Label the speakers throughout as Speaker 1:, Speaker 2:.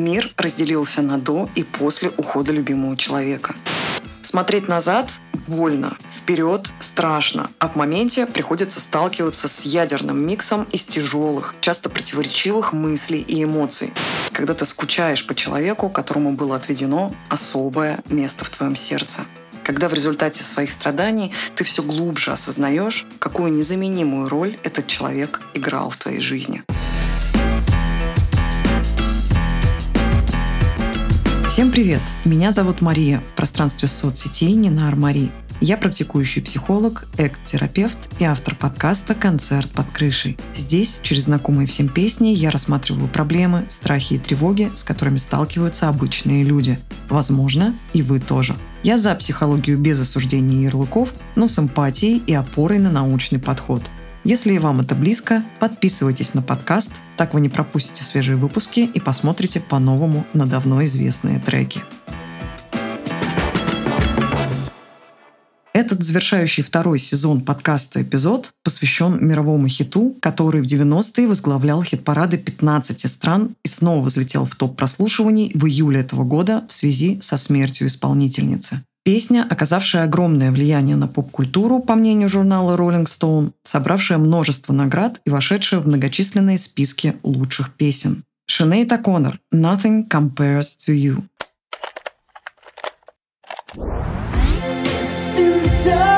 Speaker 1: Мир разделился на до и после ухода любимого человека. Смотреть назад больно, вперед страшно, а в моменте приходится сталкиваться с ядерным миксом из тяжелых, часто противоречивых мыслей и эмоций, когда ты скучаешь по человеку, которому было отведено особое место в твоем сердце когда в результате своих страданий ты все глубже осознаешь, какую незаменимую роль этот человек играл в твоей жизни. Всем привет! Меня зовут Мария в пространстве соцсетей Нинар Мари. Я практикующий психолог, экт-терапевт и автор подкаста «Концерт под крышей». Здесь, через знакомые всем песни, я рассматриваю проблемы, страхи и тревоги, с которыми сталкиваются обычные люди. Возможно, и вы тоже. Я за психологию без осуждения ярлыков, но с эмпатией и опорой на научный подход – если и вам это близко, подписывайтесь на подкаст, так вы не пропустите свежие выпуски и посмотрите по-новому на давно известные треки. Этот завершающий второй сезон подкаста эпизод посвящен мировому хиту, который в 90-е возглавлял хит-парады 15 стран и снова взлетел в топ прослушиваний в июле этого года в связи со смертью исполнительницы. Песня, оказавшая огромное влияние на поп-культуру, по мнению журнала Rolling Stone, собравшая множество наград и вошедшая в многочисленные списки лучших песен. Шинейта Коннор «Nothing Compares to You». It's been so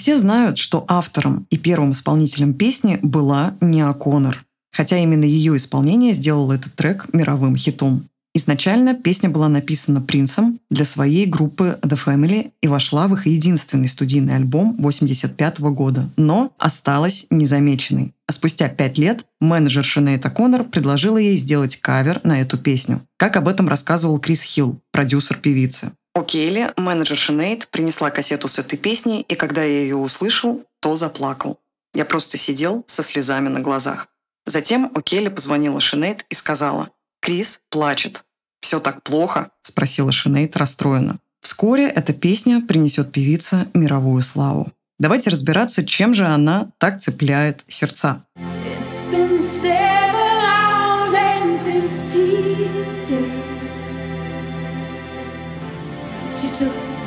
Speaker 1: все знают, что автором и первым исполнителем песни была Ниа Коннор, хотя именно ее исполнение сделало этот трек мировым хитом. Изначально песня была написана Принцем для своей группы The Family и вошла в их единственный студийный альбом 1985 года, но осталась незамеченной. А спустя пять лет менеджер Шинейта Коннор предложила ей сделать кавер на эту песню. Как об этом рассказывал Крис Хилл, продюсер певицы. У менеджер Шинейд, принесла кассету с этой песней, и когда я ее услышал, то заплакал. Я просто сидел со слезами на глазах. Затем у позвонила Шинейд и сказала, «Крис плачет». «Все так плохо?» – спросила Шинейд расстроенно. Вскоре эта песня принесет певице мировую славу. Давайте разбираться, чем же она так цепляет сердца. It's been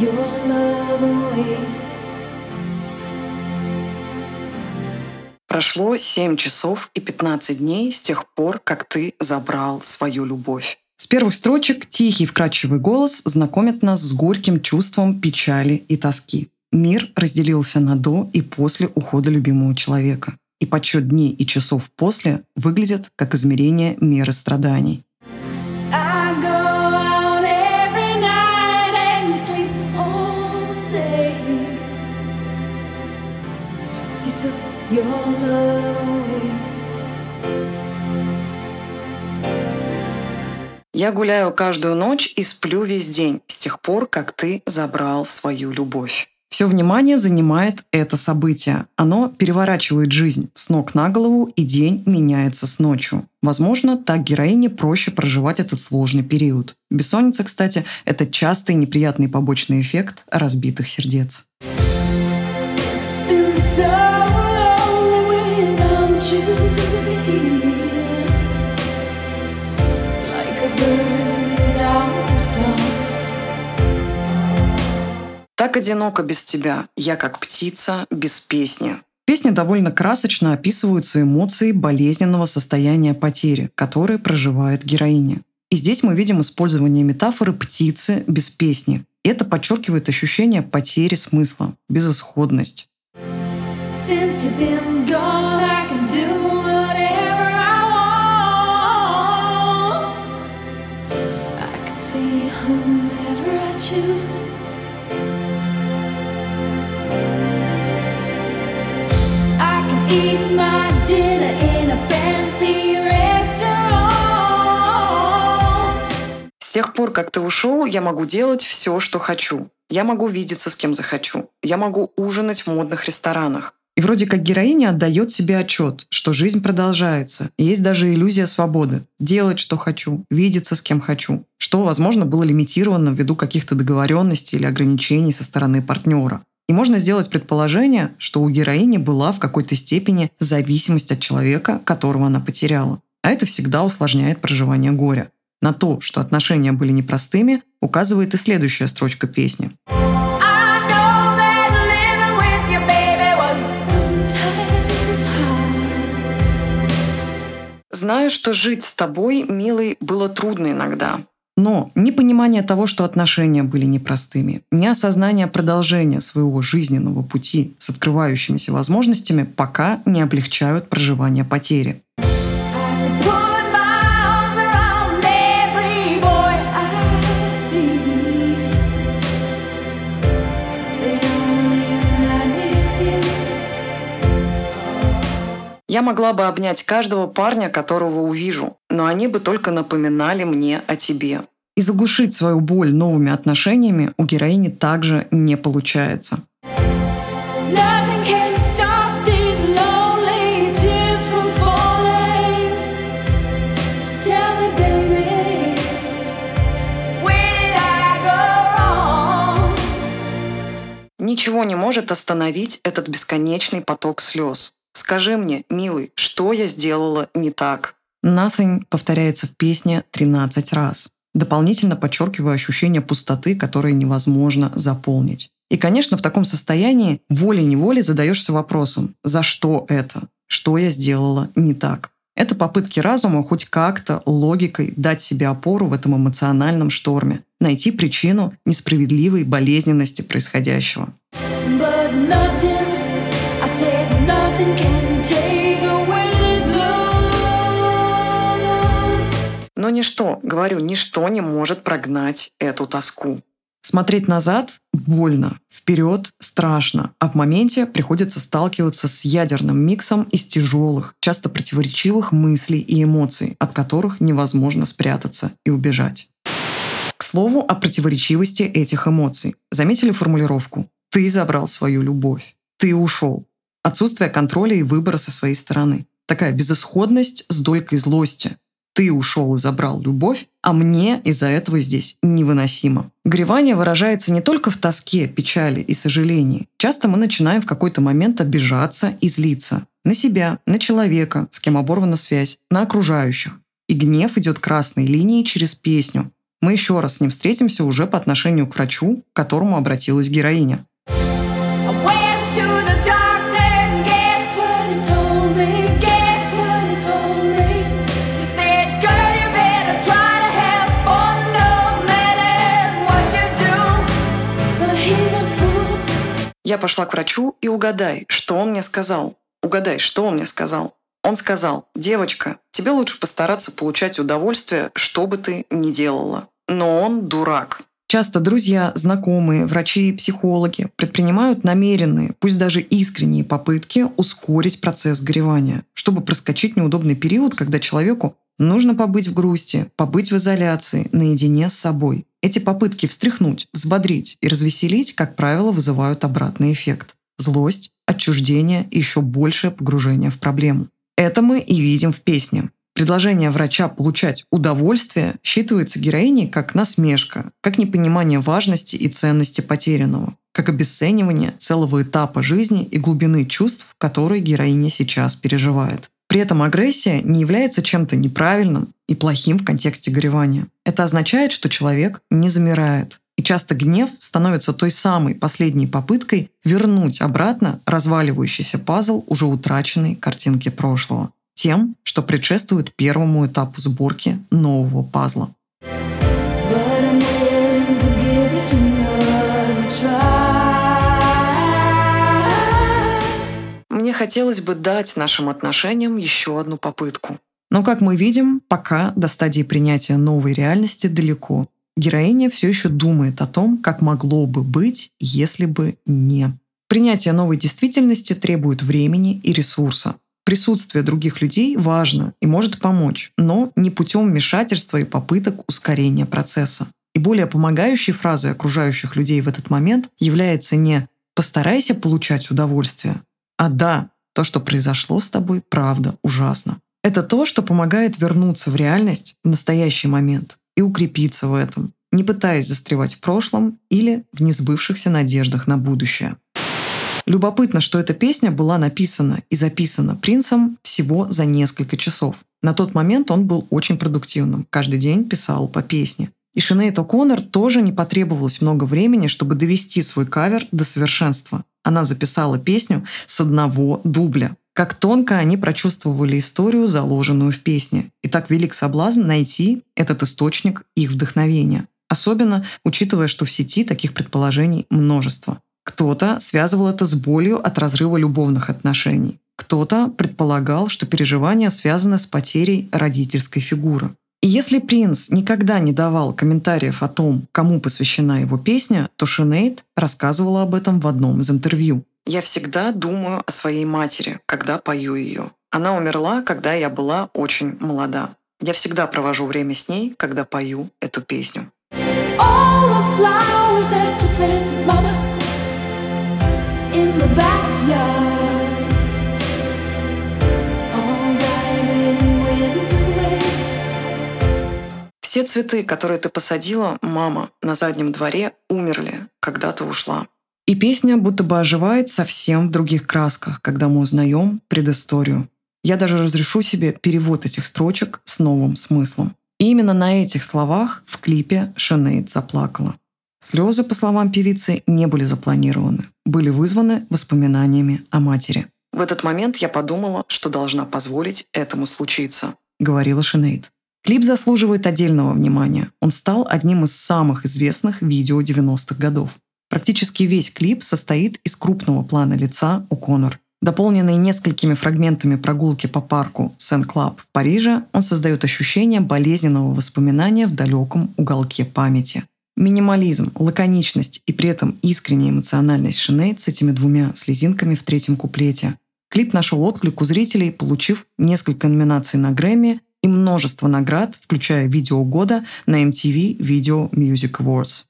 Speaker 1: your love away. Прошло 7 часов и 15 дней с тех пор, как ты забрал свою любовь. С первых строчек тихий вкрадчивый голос знакомит нас с горьким чувством печали и тоски. Мир разделился на до и после ухода любимого человека. И подсчет дней и часов после выглядят как измерение меры страданий. Я гуляю каждую ночь и сплю весь день с тех пор, как ты забрал свою любовь. Все внимание занимает это событие. Оно переворачивает жизнь с ног на голову, и день меняется с ночью. Возможно, так героине проще проживать этот сложный период. Бессонница, кстати, это частый неприятный побочный эффект разбитых сердец. Так одиноко без тебя, я как птица без песни. В песне довольно красочно описываются эмоции болезненного состояния потери, которые проживает героиня. И здесь мы видим использование метафоры птицы без песни. Это подчеркивает ощущение потери смысла, безысходность. С тех пор, как ты ушел, я могу делать все, что хочу. Я могу видеться с кем захочу. Я могу ужинать в модных ресторанах. И вроде как героиня отдает себе отчет, что жизнь продолжается. Есть даже иллюзия свободы. Делать, что хочу, видеться с кем хочу. Что, возможно, было лимитировано ввиду каких-то договоренностей или ограничений со стороны партнера. И можно сделать предположение, что у героини была в какой-то степени зависимость от человека, которого она потеряла. А это всегда усложняет проживание горя. На то, что отношения были непростыми, указывает и следующая строчка песни. Знаю, что жить с тобой, милый, было трудно иногда. Но ни понимание того, что отношения были непростыми, ни осознание продолжения своего жизненного пути с открывающимися возможностями пока не облегчают проживание потери. Я могла бы обнять каждого парня, которого увижу, но они бы только напоминали мне о тебе. И заглушить свою боль новыми отношениями у героини также не получается. Ничего не может остановить этот бесконечный поток слез. Скажи мне, милый, что я сделала не так? Nothing повторяется в песне 13 раз, дополнительно подчеркивая ощущение пустоты, которое невозможно заполнить. И, конечно, в таком состоянии волей-неволей задаешься вопросом, за что это? Что я сделала не так? Это попытки разума хоть как-то логикой дать себе опору в этом эмоциональном шторме, найти причину несправедливой болезненности происходящего. But Но ничто, говорю, ничто не может прогнать эту тоску. Смотреть назад больно, вперед страшно, а в моменте приходится сталкиваться с ядерным миксом из тяжелых, часто противоречивых мыслей и эмоций, от которых невозможно спрятаться и убежать. К слову о противоречивости этих эмоций. Заметили формулировку «ты забрал свою любовь», «ты ушел», отсутствие контроля и выбора со своей стороны. Такая безысходность с долькой злости, ты ушел и забрал любовь, а мне из-за этого здесь невыносимо. Горевание выражается не только в тоске, печали и сожалении. Часто мы начинаем в какой-то момент обижаться и злиться. На себя, на человека, с кем оборвана связь, на окружающих. И гнев идет красной линией через песню. Мы еще раз с ним встретимся уже по отношению к врачу, к которому обратилась героиня. Я пошла к врачу и угадай, что он мне сказал. Угадай, что он мне сказал. Он сказал, девочка, тебе лучше постараться получать удовольствие, что бы ты ни делала. Но он дурак. Часто друзья, знакомые, врачи и психологи предпринимают намеренные, пусть даже искренние попытки ускорить процесс горевания, чтобы проскочить неудобный период, когда человеку нужно побыть в грусти, побыть в изоляции, наедине с собой. Эти попытки встряхнуть, взбодрить и развеселить, как правило, вызывают обратный эффект. Злость, отчуждение и еще большее погружение в проблему. Это мы и видим в песне. Предложение врача получать удовольствие считывается героиней как насмешка, как непонимание важности и ценности потерянного, как обесценивание целого этапа жизни и глубины чувств, которые героиня сейчас переживает. При этом агрессия не является чем-то неправильным и плохим в контексте горевания. Это означает, что человек не замирает. И часто гнев становится той самой последней попыткой вернуть обратно разваливающийся пазл уже утраченной картинки прошлого. Тем, что предшествует первому этапу сборки нового пазла. Хотелось бы дать нашим отношениям еще одну попытку. Но, как мы видим, пока до стадии принятия новой реальности далеко. Героиня все еще думает о том, как могло бы быть, если бы не. Принятие новой действительности требует времени и ресурса. Присутствие других людей важно и может помочь, но не путем вмешательства и попыток ускорения процесса. И более помогающей фразой окружающих людей в этот момент является не «постарайся получать удовольствие», А да, то, что произошло с тобой, правда ужасно. Это то, что помогает вернуться в реальность в настоящий момент и укрепиться в этом, не пытаясь застревать в прошлом или в несбывшихся надеждах на будущее. Любопытно, что эта песня была написана и записана принцем всего за несколько часов. На тот момент он был очень продуктивным, каждый день писал по песне. И Шинейт О'Коннор тоже не потребовалось много времени, чтобы довести свой кавер до совершенства. Она записала песню с одного дубля. Как тонко они прочувствовали историю, заложенную в песне. И так велик соблазн найти этот источник их вдохновения. Особенно учитывая, что в сети таких предположений множество. Кто-то связывал это с болью от разрыва любовных отношений. Кто-то предполагал, что переживания связаны с потерей родительской фигуры. Если принц никогда не давал комментариев о том, кому посвящена его песня, то Шинейд рассказывала об этом в одном из интервью. «Я всегда думаю о своей матери, когда пою ее. Она умерла, когда я была очень молода. Я всегда провожу время с ней, когда пою эту песню. In the backyard. Все цветы, которые ты посадила, мама, на заднем дворе, умерли, когда ты ушла. И песня будто бы оживает совсем в других красках, когда мы узнаем предысторию. Я даже разрешу себе перевод этих строчек с новым смыслом. И именно на этих словах в клипе Шинейд заплакала. Слезы, по словам певицы, не были запланированы, были вызваны воспоминаниями о матери. В этот момент я подумала, что должна позволить этому случиться, говорила Шинейд. Клип заслуживает отдельного внимания. Он стал одним из самых известных видео 90-х годов. Практически весь клип состоит из крупного плана лица О'Коннор. Дополненный несколькими фрагментами прогулки по парку Сен-Клу в Париже, он создает ощущение болезненного воспоминания в далеком уголке памяти. Минимализм, лаконичность и при этом искренняя эмоциональность Шинейд с этими двумя слезинками в третьем куплете. Клип нашел отклик у зрителей, получив несколько номинаций на Грэмми и множество наград, включая видео года на MTV Video Music Awards.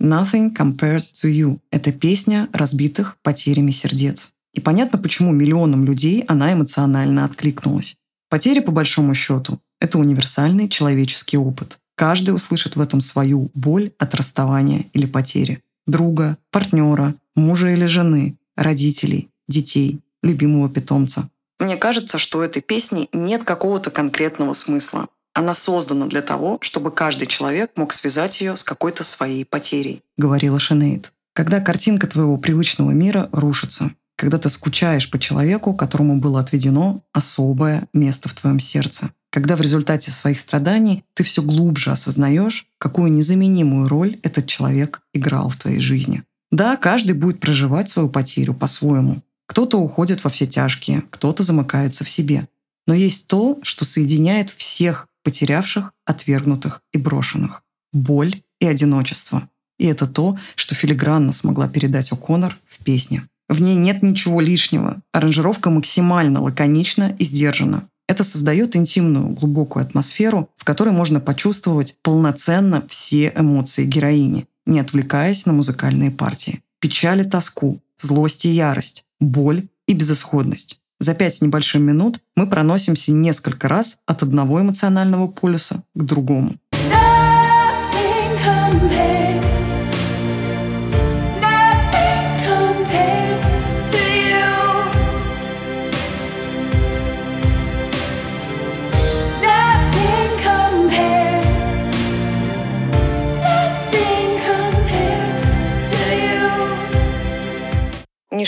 Speaker 1: Nothing Compares to You – это песня разбитых потерями сердец. И понятно, почему миллионам людей она эмоционально откликнулась. Потери, по большому счету, это универсальный человеческий опыт. Каждый услышит в этом свою боль от расставания или потери. Друга, партнера, мужа или жены, родителей, детей, любимого питомца. Мне кажется, что у этой песни нет какого-то конкретного смысла. Она создана для того, чтобы каждый человек мог связать ее с какой-то своей потерей, говорила Шинейд. Когда картинка твоего привычного мира рушится, когда ты скучаешь по человеку, которому было отведено особое место в твоем сердце, когда в результате своих страданий ты все глубже осознаешь, какую незаменимую роль этот человек играл в твоей жизни. Да, каждый будет проживать свою потерю по-своему, кто-то уходит во все тяжкие, кто-то замыкается в себе. Но есть то, что соединяет всех потерявших, отвергнутых и брошенных. Боль и одиночество. И это то, что филигранно смогла передать О'Коннор в песне. В ней нет ничего лишнего. Аранжировка максимально лаконична и сдержана. Это создает интимную, глубокую атмосферу, в которой можно почувствовать полноценно все эмоции героини, не отвлекаясь на музыкальные партии. Печаль и тоску, злость и ярость, боль и безысходность. За пять с небольшим минут мы проносимся несколько раз от одного эмоционального полюса к другому.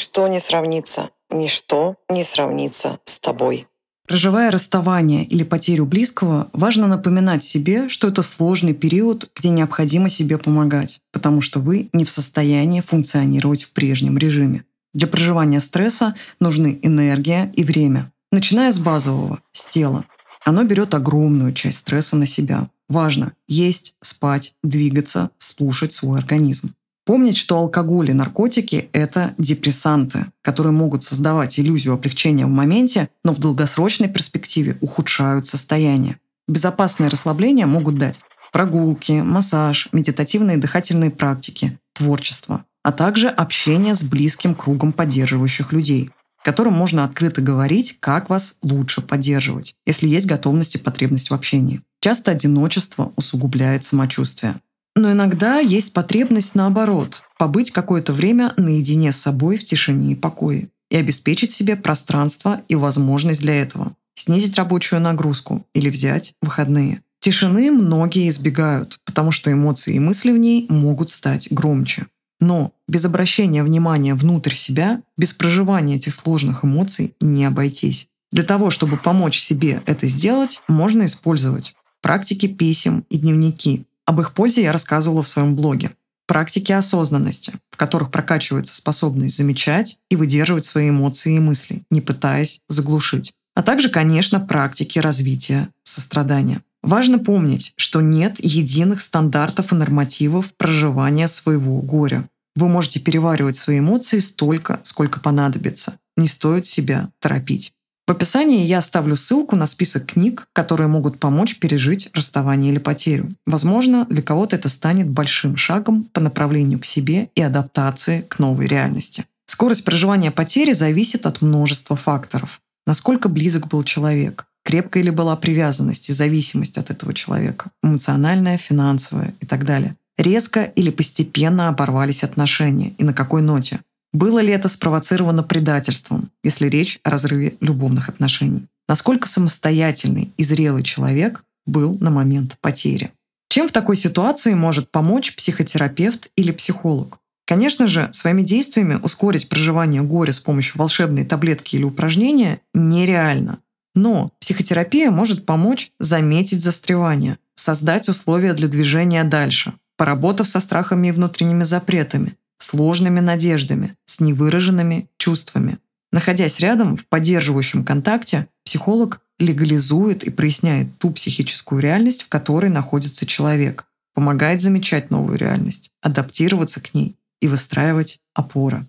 Speaker 1: Ничто не сравнится, ничто не сравнится с тобой. Проживая расставание или потерю близкого, важно напоминать себе, что это сложный период, где необходимо себе помогать, потому что вы не в состоянии функционировать в прежнем режиме. Для проживания стресса нужны энергия и время. Начиная с базового, с тела. Оно берет огромную часть стресса на себя. Важно есть, спать, двигаться, слушать свой организм. Помнить, что алкоголь и наркотики – это депрессанты, которые могут создавать иллюзию облегчения в моменте, но в долгосрочной перспективе ухудшают состояние. Безопасное расслабление могут дать прогулки, массаж, медитативные дыхательные практики, творчество, а также общение с близким кругом поддерживающих людей. которым можно открыто говорить, как вас лучше поддерживать, если есть готовность и потребность в общении. Часто одиночество усугубляет самочувствие. Но иногда есть потребность наоборот – побыть какое-то время наедине с собой в тишине и покое и обеспечить себе пространство и возможность для этого, снизить рабочую нагрузку или взять выходные. Тишины многие избегают, потому что эмоции и мысли в ней могут стать громче. Но без обращения внимания внутрь себя, без проживания этих сложных эмоций не обойтись. Для того, чтобы помочь себе это сделать, можно использовать практики писем и дневники. Об их пользе я рассказывала в своем блоге. Практики осознанности, в которых прокачивается способность замечать и выдерживать свои эмоции и мысли, не пытаясь заглушить. А также, конечно, практики развития сострадания. Важно помнить, что нет единых стандартов и нормативов проживания своего горя. Вы можете переваривать свои эмоции столько, сколько понадобится. Не стоит себя торопить. В описании я оставлю ссылку на список книг, которые могут помочь пережить расставание или потерю. Возможно, для кого-то это станет большим шагом по направлению к себе и адаптации к новой реальности. Скорость проживания потери зависит от множества факторов. Насколько близок был человек, крепкая ли была привязанность и зависимость от этого человека, эмоциональная, финансовая и так далее. Резко или постепенно оборвались отношения и на какой ноте. Было ли это спровоцировано предательством, если речь о разрыве любовных отношений? Насколько самостоятельный и зрелый человек был на момент потери? Чем в такой ситуации может помочь психотерапевт или психолог? Конечно же, своими действиями ускорить проживание горя с помощью волшебной таблетки или упражнения нереально. Но психотерапия может помочь заметить застревание, создать условия для движения дальше, поработав со страхами и внутренними запретами, сложными надеждами, с невыраженными чувствами. Находясь рядом в поддерживающем контакте, психолог легализует и проясняет ту психическую реальность, в которой находится человек, помогает замечать новую реальность, адаптироваться к ней и выстраивать опоры.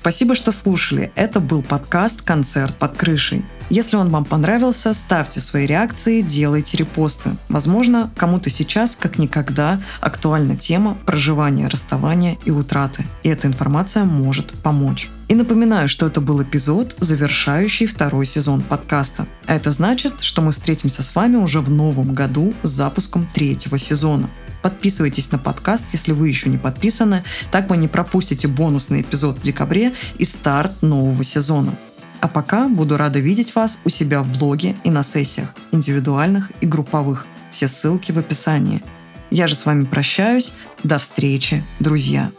Speaker 1: Спасибо, что слушали. Это был подкаст «Концерт под крышей». Если он вам понравился, ставьте свои реакции, делайте репосты. Возможно, кому-то сейчас, как никогда, актуальна тема проживания, расставания и утраты. И эта информация может помочь. И напоминаю, что это был эпизод, завершающий второй сезон подкаста. А это значит, что мы встретимся с вами уже в новом году с запуском третьего сезона. Подписывайтесь на подкаст, если вы еще не подписаны. Так вы не пропустите бонусный эпизод в декабре и старт нового сезона. А пока буду рада видеть вас у себя в блоге и на сессиях, индивидуальных и групповых. Все ссылки в описании. Я же с вами прощаюсь. До встречи, друзья!